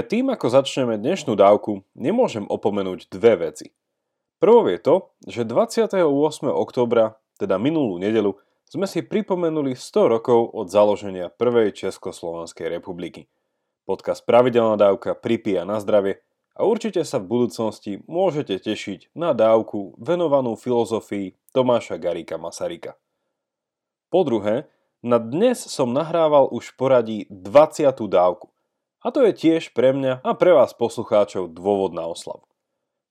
tým, ako začneme dnešnú dávku, nemôžem opomenúť dve veci. Prvou je to, že 28. oktobra, teda minulú nedelu, sme si pripomenuli 100 rokov od založenia prvej Československej republiky. Podcast Pravidelná dávka pripíja na zdravie a určite sa v budúcnosti môžete tešiť na dávku venovanú filozofii Tomáša Garika Masarika. Po druhé, na dnes som nahrával už poradí 20. dávku. A to je tiež pre mňa a pre vás poslucháčov dôvod na oslavu.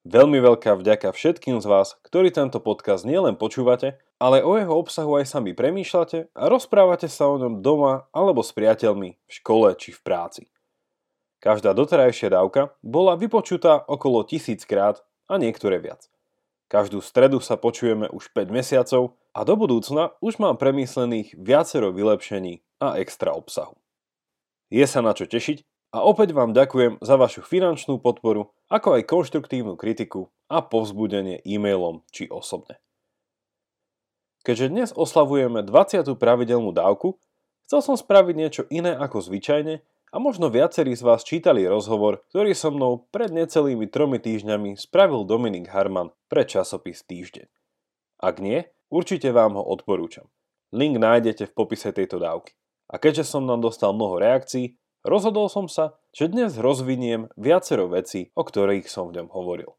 Veľmi veľká vďaka všetkým z vás, ktorí tento podcast nielen počúvate, ale o jeho obsahu aj sami premýšľate a rozprávate sa o ňom doma alebo s priateľmi, v škole či v práci. Každá doterajšia dávka bola vypočutá okolo tisíckrát a niektoré viac. Každú stredu sa počujeme už 5 mesiacov a do budúcna už mám premyslených viacero vylepšení a extra obsahu. Je sa na čo tešiť a opäť vám ďakujem za vašu finančnú podporu, ako aj konštruktívnu kritiku a povzbudenie e-mailom či osobne. Keďže dnes oslavujeme 20. pravidelnú dávku, chcel som spraviť niečo iné ako zvyčajne a možno viacerí z vás čítali rozhovor, ktorý so mnou pred necelými tromi týždňami spravil Dominik Harman pre časopis Týždeň. Ak nie, určite vám ho odporúčam. Link nájdete v popise tejto dávky. A keďže som nám dostal mnoho reakcií, Rozhodol som sa, že dnes rozviniem viacero vecí, o ktorých som v ňom hovoril.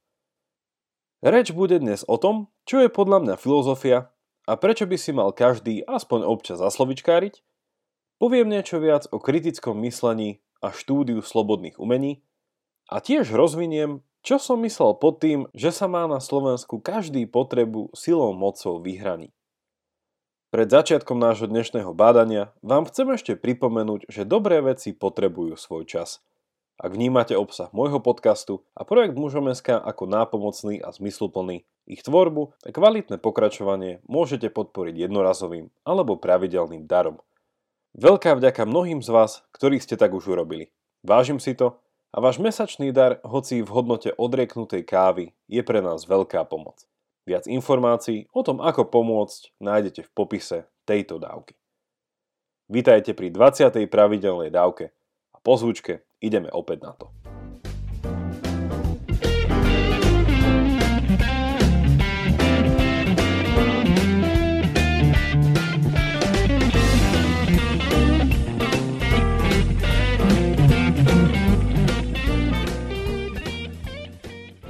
Reč bude dnes o tom, čo je podľa mňa filozofia a prečo by si mal každý aspoň občas zaslovičkáriť, poviem niečo viac o kritickom myslení a štúdiu slobodných umení a tiež rozviniem, čo som myslel pod tým, že sa má na Slovensku každý potrebu silou mocou vyhraniť. Pred začiatkom nášho dnešného bádania vám chcem ešte pripomenúť, že dobré veci potrebujú svoj čas. Ak vnímate obsah môjho podcastu a projekt Mužom.sk ako nápomocný a zmysluplný, ich tvorbu a kvalitné pokračovanie môžete podporiť jednorazovým alebo pravidelným darom. Veľká vďaka mnohým z vás, ktorí ste tak už urobili. Vážim si to a váš mesačný dar, hoci v hodnote odrieknutej kávy, je pre nás veľká pomoc. Viac informácií o tom, ako pomôcť, nájdete v popise tejto dávky. Vítajte pri 20. pravidelnej dávke a po zvučke ideme opäť na to.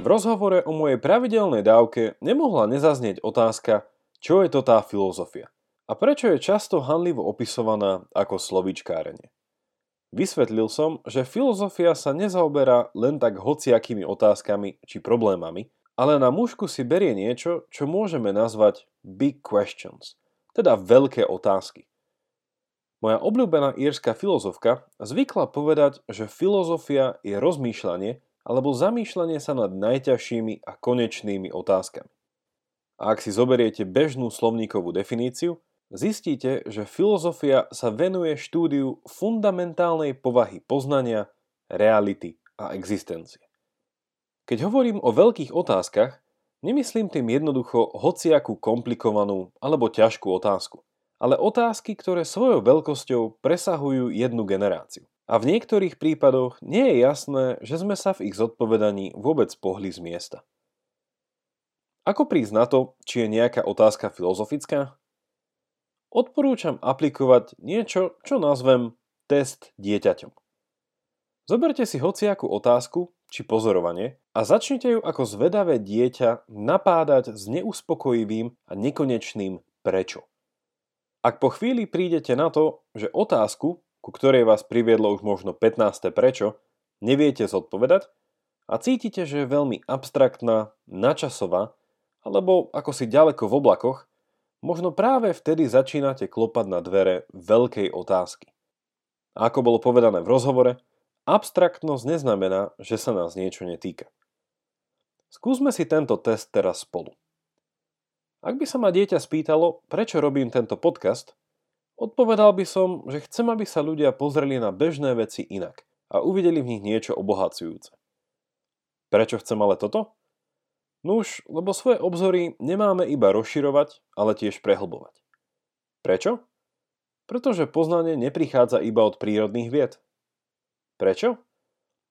V rozhovore o mojej pravidelnej dávke nemohla nezaznieť otázka, čo je to tá filozofia a prečo je často hanlivo opisovaná ako slovíčkárenie. Vysvetlil som, že filozofia sa nezaoberá len tak hociakými otázkami či problémami, ale na mužku si berie niečo, čo môžeme nazvať big questions, teda veľké otázky. Moja obľúbená írska filozofka zvykla povedať, že filozofia je rozmýšľanie, alebo zamýšľanie sa nad najťažšími a konečnými otázkami. A ak si zoberiete bežnú slovníkovú definíciu, zistíte, že filozofia sa venuje štúdiu fundamentálnej povahy poznania, reality a existencie. Keď hovorím o veľkých otázkach, nemyslím tým jednoducho hociakú komplikovanú alebo ťažkú otázku, ale otázky, ktoré svojou veľkosťou presahujú jednu generáciu. A v niektorých prípadoch nie je jasné, že sme sa v ich zodpovedaní vôbec pohli z miesta. Ako prísť na to, či je nejaká otázka filozofická? Odporúčam aplikovať niečo, čo nazvem test dieťaťom. Zoberte si hociakú otázku či pozorovanie a začnite ju ako zvedavé dieťa napádať s neuspokojivým a nekonečným prečo. Ak po chvíli prídete na to, že otázku, ku ktorej vás priviedlo už možno 15. prečo, neviete zodpovedať a cítite, že je veľmi abstraktná, načasová, alebo ako si ďaleko v oblakoch, možno práve vtedy začínate klopať na dvere veľkej otázky. Ako bolo povedané v rozhovore, abstraktnosť neznamená, že sa nás niečo netýka. Skúsme si tento test teraz spolu. Ak by sa ma dieťa spýtalo, prečo robím tento podcast, Odpovedal by som, že chcem, aby sa ľudia pozreli na bežné veci inak a uvideli v nich niečo obohacujúce. Prečo chcem ale toto? Nuž, lebo svoje obzory nemáme iba rozširovať, ale tiež prehlbovať. Prečo? Pretože poznanie neprichádza iba od prírodných vied. Prečo?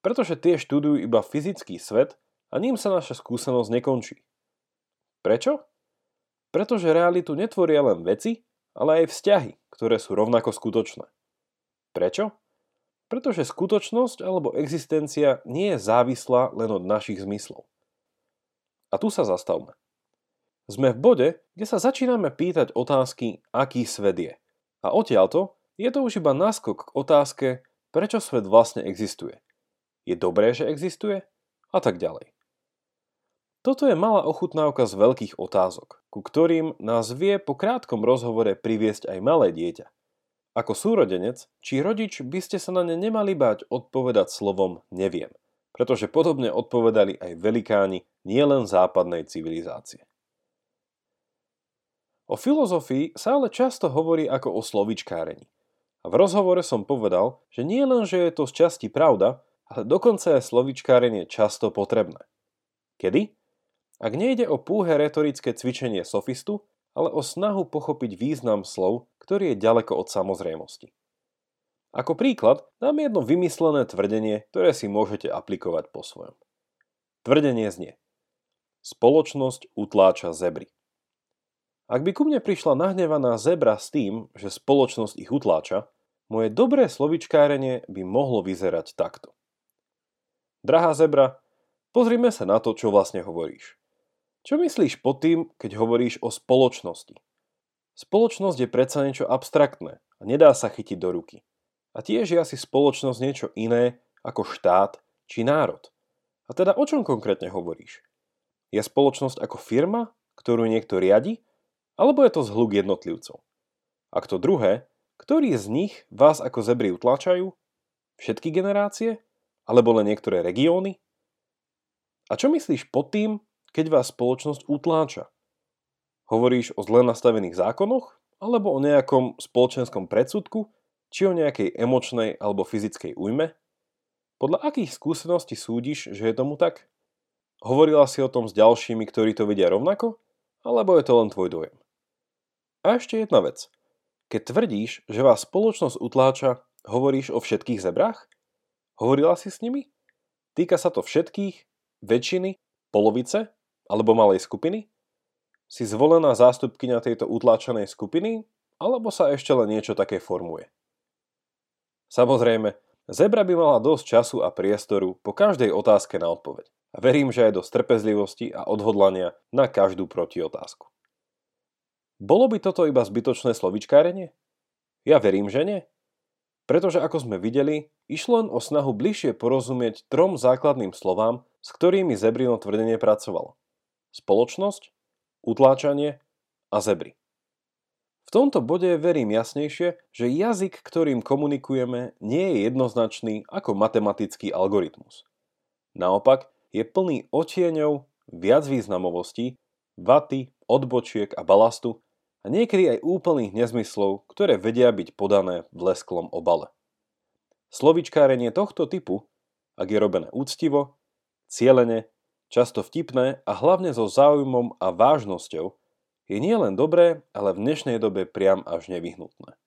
pretože tie študujú iba fyzický svet a ním sa naša skúsenosť nekončí. Prečo? Pretože realitu netvoria len veci, ale aj vzťahy, ktoré sú rovnako skutočné. Prečo? Pretože skutočnosť alebo existencia nie je závislá len od našich zmyslov. A tu sa zastavme. Sme v bode, kde sa začíname pýtať otázky, aký svet je. A odtiaľto je to už iba náskok k otázke, prečo svet vlastne existuje. Je dobré, že existuje? A tak ďalej. Toto je malá ochutnávka z veľkých otázok, ku ktorým nás vie po krátkom rozhovore priviesť aj malé dieťa. Ako súrodenec či rodič by ste sa na ne nemali báť odpovedať slovom neviem, pretože podobne odpovedali aj velikáni nielen západnej civilizácie. O filozofii sa ale často hovorí ako o slovičkárení. A v rozhovore som povedal, že nie len, že je to z časti pravda, ale dokonca aj slovičkárenie často potrebné. Kedy? Ak nejde o púhe retorické cvičenie sofistu, ale o snahu pochopiť význam slov, ktorý je ďaleko od samozrejmosti. Ako príklad dám jedno vymyslené tvrdenie, ktoré si môžete aplikovať po svojom. Tvrdenie znie. Spoločnosť utláča zebry. Ak by ku mne prišla nahnevaná zebra s tým, že spoločnosť ich utláča, moje dobré slovičkárenie by mohlo vyzerať takto. Drahá zebra, pozrime sa na to, čo vlastne hovoríš. Čo myslíš pod tým, keď hovoríš o spoločnosti? Spoločnosť je predsa niečo abstraktné a nedá sa chytiť do ruky. A tiež je asi spoločnosť niečo iné ako štát či národ. A teda o čom konkrétne hovoríš? Je spoločnosť ako firma, ktorú niekto riadi? Alebo je to zhluk jednotlivcov? Ak to druhé, ktorý z nich vás ako zebry utlačajú? Všetky generácie? Alebo len niektoré regióny? A čo myslíš pod tým, keď vás spoločnosť utláča? Hovoríš o zle nastavených zákonoch, alebo o nejakom spoločenskom predsudku, či o nejakej emočnej alebo fyzickej újme? Podľa akých skúseností súdiš, že je tomu tak? Hovorila si o tom s ďalšími, ktorí to vidia rovnako? Alebo je to len tvoj dojem? A ešte jedna vec. Keď tvrdíš, že vás spoločnosť utláča, hovoríš o všetkých zebrách? Hovorila si s nimi? Týka sa to všetkých, väčšiny, polovice alebo malej skupiny? Si zvolená zástupkynia tejto utláčanej skupiny? Alebo sa ešte len niečo také formuje? Samozrejme, zebra by mala dosť času a priestoru po každej otázke na odpoveď. A verím, že aj dosť trpezlivosti a odhodlania na každú protiotázku. Bolo by toto iba zbytočné slovičkárenie? Ja verím, že nie. Pretože ako sme videli, išlo len o snahu bližšie porozumieť trom základným slovám, s ktorými Zebrino tvrdenie pracovalo spoločnosť, utláčanie a zebry. V tomto bode verím jasnejšie, že jazyk, ktorým komunikujeme, nie je jednoznačný ako matematický algoritmus. Naopak, je plný otieňov, viac významovostí, vaty, odbočiek a balastu a niekedy aj úplných nezmyslov, ktoré vedia byť podané v lesklom obale. Slovičkárenie tohto typu, ak je robené úctivo, cieľene často vtipné a hlavne so záujmom a vážnosťou, je nielen dobré, ale v dnešnej dobe priam až nevyhnutné.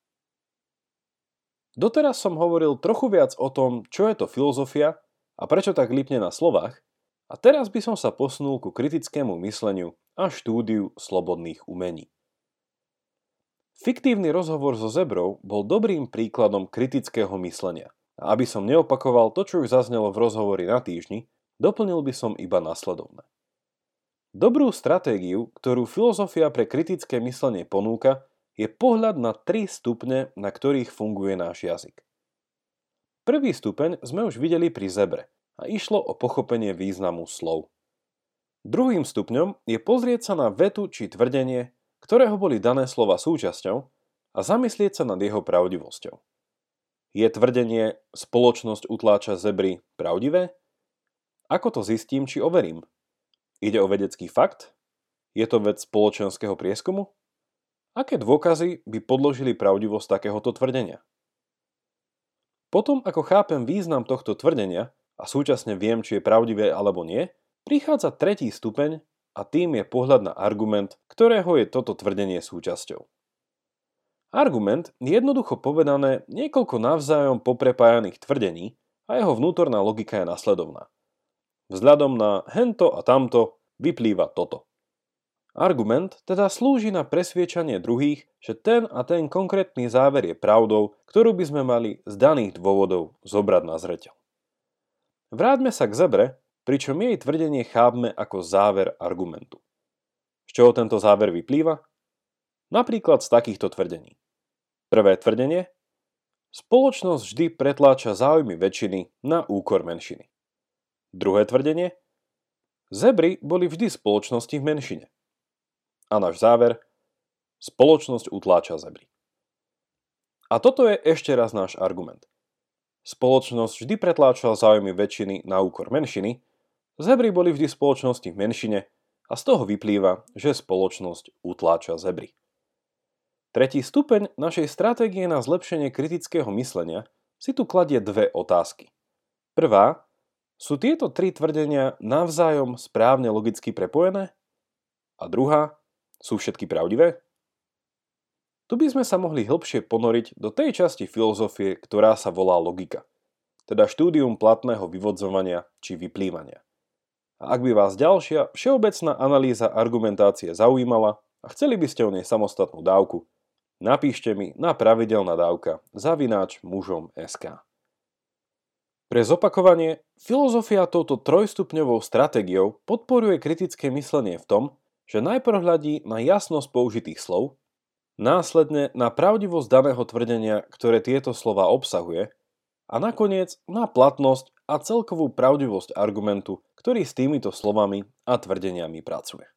Doteraz som hovoril trochu viac o tom, čo je to filozofia a prečo tak lipne na slovách, a teraz by som sa posunul ku kritickému mysleniu a štúdiu slobodných umení. Fiktívny rozhovor so zebrou bol dobrým príkladom kritického myslenia. A aby som neopakoval to, čo už zaznelo v rozhovori na týždni, Doplnil by som iba nasledovné. Dobrú stratégiu, ktorú filozofia pre kritické myslenie ponúka, je pohľad na tri stupne, na ktorých funguje náš jazyk. Prvý stupeň sme už videli pri zebre a išlo o pochopenie významu slov. Druhým stupňom je pozrieť sa na vetu či tvrdenie, ktorého boli dané slova súčasťou a zamyslieť sa nad jeho pravdivosťou. Je tvrdenie spoločnosť utláča zebry pravdivé? Ako to zistím, či overím? Ide o vedecký fakt? Je to vec spoločenského prieskumu? Aké dôkazy by podložili pravdivosť takéhoto tvrdenia? Potom, ako chápem význam tohto tvrdenia a súčasne viem, či je pravdivé alebo nie, prichádza tretí stupeň a tým je pohľad na argument, ktorého je toto tvrdenie súčasťou. Argument je jednoducho povedané niekoľko navzájom poprepájaných tvrdení, a jeho vnútorná logika je nasledovná. Vzhľadom na hento a tamto vyplýva toto. Argument teda slúži na presviečanie druhých, že ten a ten konkrétny záver je pravdou, ktorú by sme mali z daných dôvodov zobrať na zreteľ. Vráťme sa k zebre, pričom jej tvrdenie chápme ako záver argumentu. Z čoho tento záver vyplýva? Napríklad z takýchto tvrdení. Prvé tvrdenie. Spoločnosť vždy pretláča záujmy väčšiny na úkor menšiny. Druhé tvrdenie. Zebry boli vždy spoločnosti v menšine. A náš záver. Spoločnosť utláča zebry. A toto je ešte raz náš argument. Spoločnosť vždy pretláčala záujmy väčšiny na úkor menšiny, zebry boli vždy spoločnosti v menšine a z toho vyplýva, že spoločnosť utláča zebry. Tretí stupeň našej stratégie na zlepšenie kritického myslenia si tu kladie dve otázky. Prvá, sú tieto tri tvrdenia navzájom správne logicky prepojené? A druhá, sú všetky pravdivé? Tu by sme sa mohli hĺbšie ponoriť do tej časti filozofie, ktorá sa volá logika, teda štúdium platného vyvodzovania či vyplývania. A ak by vás ďalšia všeobecná analýza argumentácie zaujímala a chceli by ste o nej samostatnú dávku, napíšte mi na pravidelná dávka zavináč mužom SK. Pre zopakovanie, filozofia touto trojstupňovou stratégiou podporuje kritické myslenie v tom, že najprv hľadí na jasnosť použitých slov, následne na pravdivosť daného tvrdenia, ktoré tieto slova obsahuje, a nakoniec na platnosť a celkovú pravdivosť argumentu, ktorý s týmito slovami a tvrdeniami pracuje.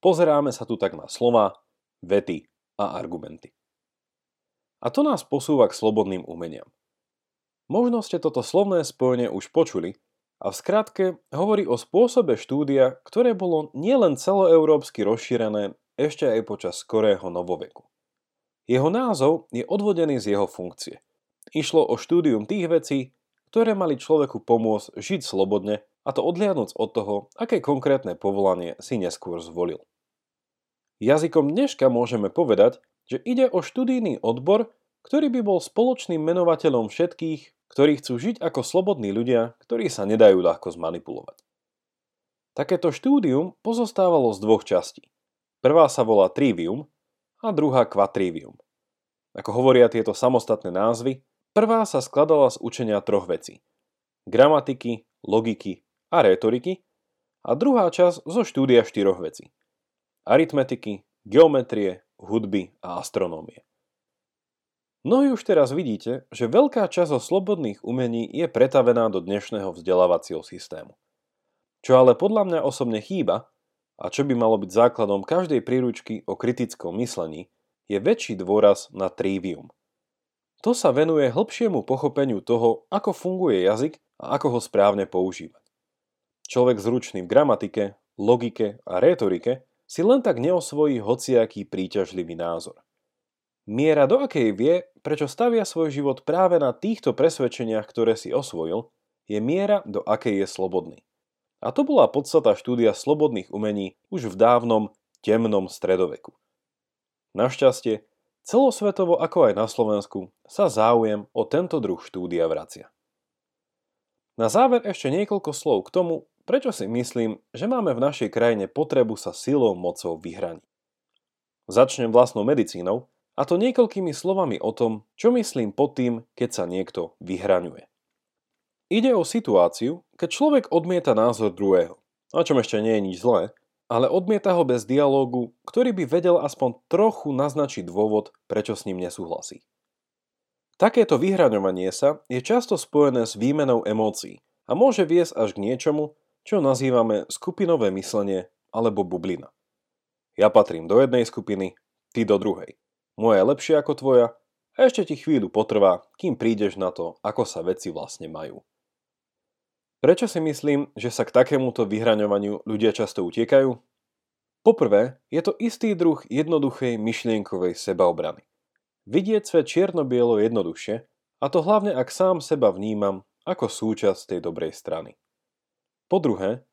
Pozeráme sa tu tak na slova, vety a argumenty. A to nás posúva k slobodným umeniam. Možno ste toto slovné spojenie už počuli a v skratke hovorí o spôsobe štúdia, ktoré bolo nielen celoeurópsky rozšírené ešte aj počas skorého novoveku. Jeho názov je odvodený z jeho funkcie. Išlo o štúdium tých vecí, ktoré mali človeku pomôcť žiť slobodne a to odliadnúc od toho, aké konkrétne povolanie si neskôr zvolil. Jazykom dneška môžeme povedať, že ide o študijný odbor, ktorý by bol spoločným menovateľom všetkých, ktorí chcú žiť ako slobodní ľudia, ktorí sa nedajú ľahko zmanipulovať. Takéto štúdium pozostávalo z dvoch častí. Prvá sa volá trivium a druhá quatrivium. Ako hovoria tieto samostatné názvy, prvá sa skladala z učenia troch vecí. Gramatiky, logiky a retoriky a druhá časť zo štúdia štyroch vecí. Aritmetiky, geometrie, hudby a astronómie. Mnohí už teraz vidíte, že veľká časť zo slobodných umení je pretavená do dnešného vzdelávacieho systému. Čo ale podľa mňa osobne chýba, a čo by malo byť základom každej príručky o kritickom myslení, je väčší dôraz na trivium. To sa venuje hĺbšiemu pochopeniu toho, ako funguje jazyk a ako ho správne používať. Človek zručný v gramatike, logike a retorike si len tak neosvojí hociaký príťažlivý názor. Miera, do akej vie, prečo stavia svoj život práve na týchto presvedčeniach, ktoré si osvojil, je miera, do akej je slobodný. A to bola podstata štúdia slobodných umení už v dávnom, temnom stredoveku. Našťastie, celosvetovo ako aj na Slovensku sa záujem o tento druh štúdia vracia. Na záver ešte niekoľko slov k tomu, prečo si myslím, že máme v našej krajine potrebu sa silou mocou vyhraniť. Začnem vlastnou medicínou, a to niekoľkými slovami o tom, čo myslím pod tým, keď sa niekto vyhraňuje. Ide o situáciu, keď človek odmieta názor druhého, na čom ešte nie je nič zlé, ale odmieta ho bez dialógu, ktorý by vedel aspoň trochu naznačiť dôvod, prečo s ním nesúhlasí. Takéto vyhraňovanie sa je často spojené s výmenou emócií a môže viesť až k niečomu, čo nazývame skupinové myslenie alebo bublina. Ja patrím do jednej skupiny, ty do druhej moja je lepšia ako tvoja a ešte ti chvíľu potrvá, kým prídeš na to, ako sa veci vlastne majú. Prečo si myslím, že sa k takémuto vyhraňovaniu ľudia často utiekajú? Poprvé, je to istý druh jednoduchej myšlienkovej sebaobrany. Vidieť svet čierno-bielo jednoduchšie, a to hlavne ak sám seba vnímam ako súčasť tej dobrej strany. Po druhé,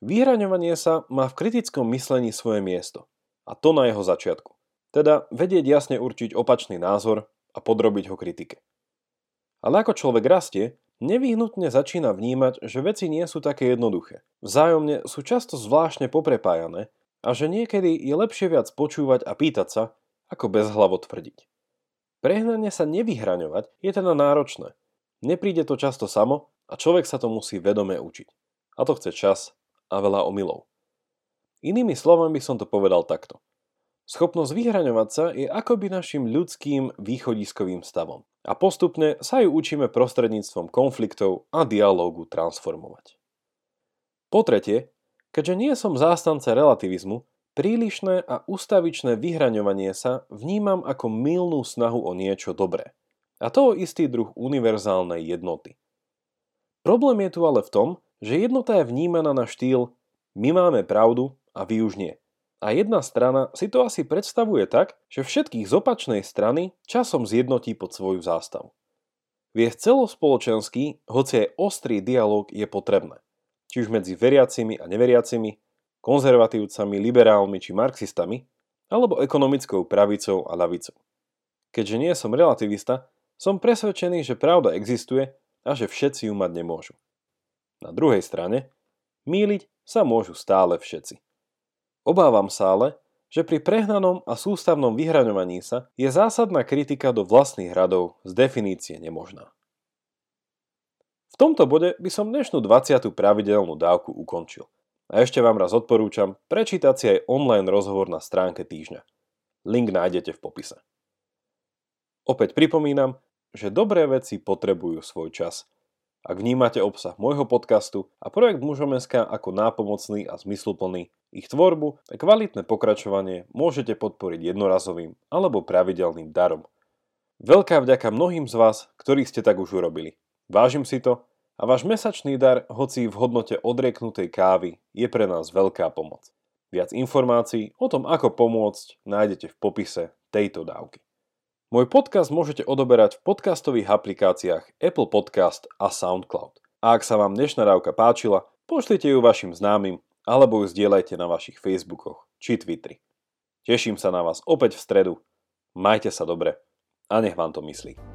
vyhraňovanie sa má v kritickom myslení svoje miesto, a to na jeho začiatku. Teda vedieť jasne určiť opačný názor a podrobiť ho kritike. Ale ako človek rastie, nevyhnutne začína vnímať, že veci nie sú také jednoduché. Vzájomne sú často zvláštne poprepájané a že niekedy je lepšie viac počúvať a pýtať sa, ako bezhlavo tvrdiť. Prehnanie sa nevyhraňovať je teda náročné. Nepríde to často samo a človek sa to musí vedome učiť. A to chce čas a veľa omylov. Inými slovami by som to povedal takto. Schopnosť vyhraňovať sa je akoby našim ľudským východiskovým stavom a postupne sa ju učíme prostredníctvom konfliktov a dialógu transformovať. Po tretie, keďže nie som zástanca relativizmu, prílišné a ustavičné vyhraňovanie sa vnímam ako milnú snahu o niečo dobré. A to istý druh univerzálnej jednoty. Problém je tu ale v tom, že jednota je vnímaná na štýl my máme pravdu a vy už nie. A jedna strana si to asi predstavuje tak, že všetkých z opačnej strany časom zjednotí pod svoju zástavu. Viesť celospoločenský, hoci aj ostrý dialog je potrebné. Či už medzi veriacimi a neveriacimi, konzervatívcami, liberálmi či marxistami, alebo ekonomickou pravicou a ľavicou. Keďže nie som relativista, som presvedčený, že pravda existuje a že všetci ju mať nemôžu. Na druhej strane, míliť sa môžu stále všetci. Obávam sa ale, že pri prehnanom a sústavnom vyhraňovaní sa je zásadná kritika do vlastných radov z definície nemožná. V tomto bode by som dnešnú 20. pravidelnú dávku ukončil. A ešte vám raz odporúčam prečítať si aj online rozhovor na stránke týždňa. Link nájdete v popise. Opäť pripomínam, že dobré veci potrebujú svoj čas ak vnímate obsah môjho podcastu a projekt Mužom.sk ako nápomocný a zmysluplný, ich tvorbu a kvalitné pokračovanie môžete podporiť jednorazovým alebo pravidelným darom. Veľká vďaka mnohým z vás, ktorí ste tak už urobili. Vážim si to a váš mesačný dar, hoci v hodnote odrieknutej kávy, je pre nás veľká pomoc. Viac informácií o tom, ako pomôcť, nájdete v popise tejto dávky. Môj podcast môžete odoberať v podcastových aplikáciách Apple Podcast a SoundCloud. A ak sa vám dnešná rávka páčila, pošlite ju vašim známym alebo ju zdieľajte na vašich Facebookoch či Twitteri. Teším sa na vás opäť v stredu. Majte sa dobre a nech vám to myslí.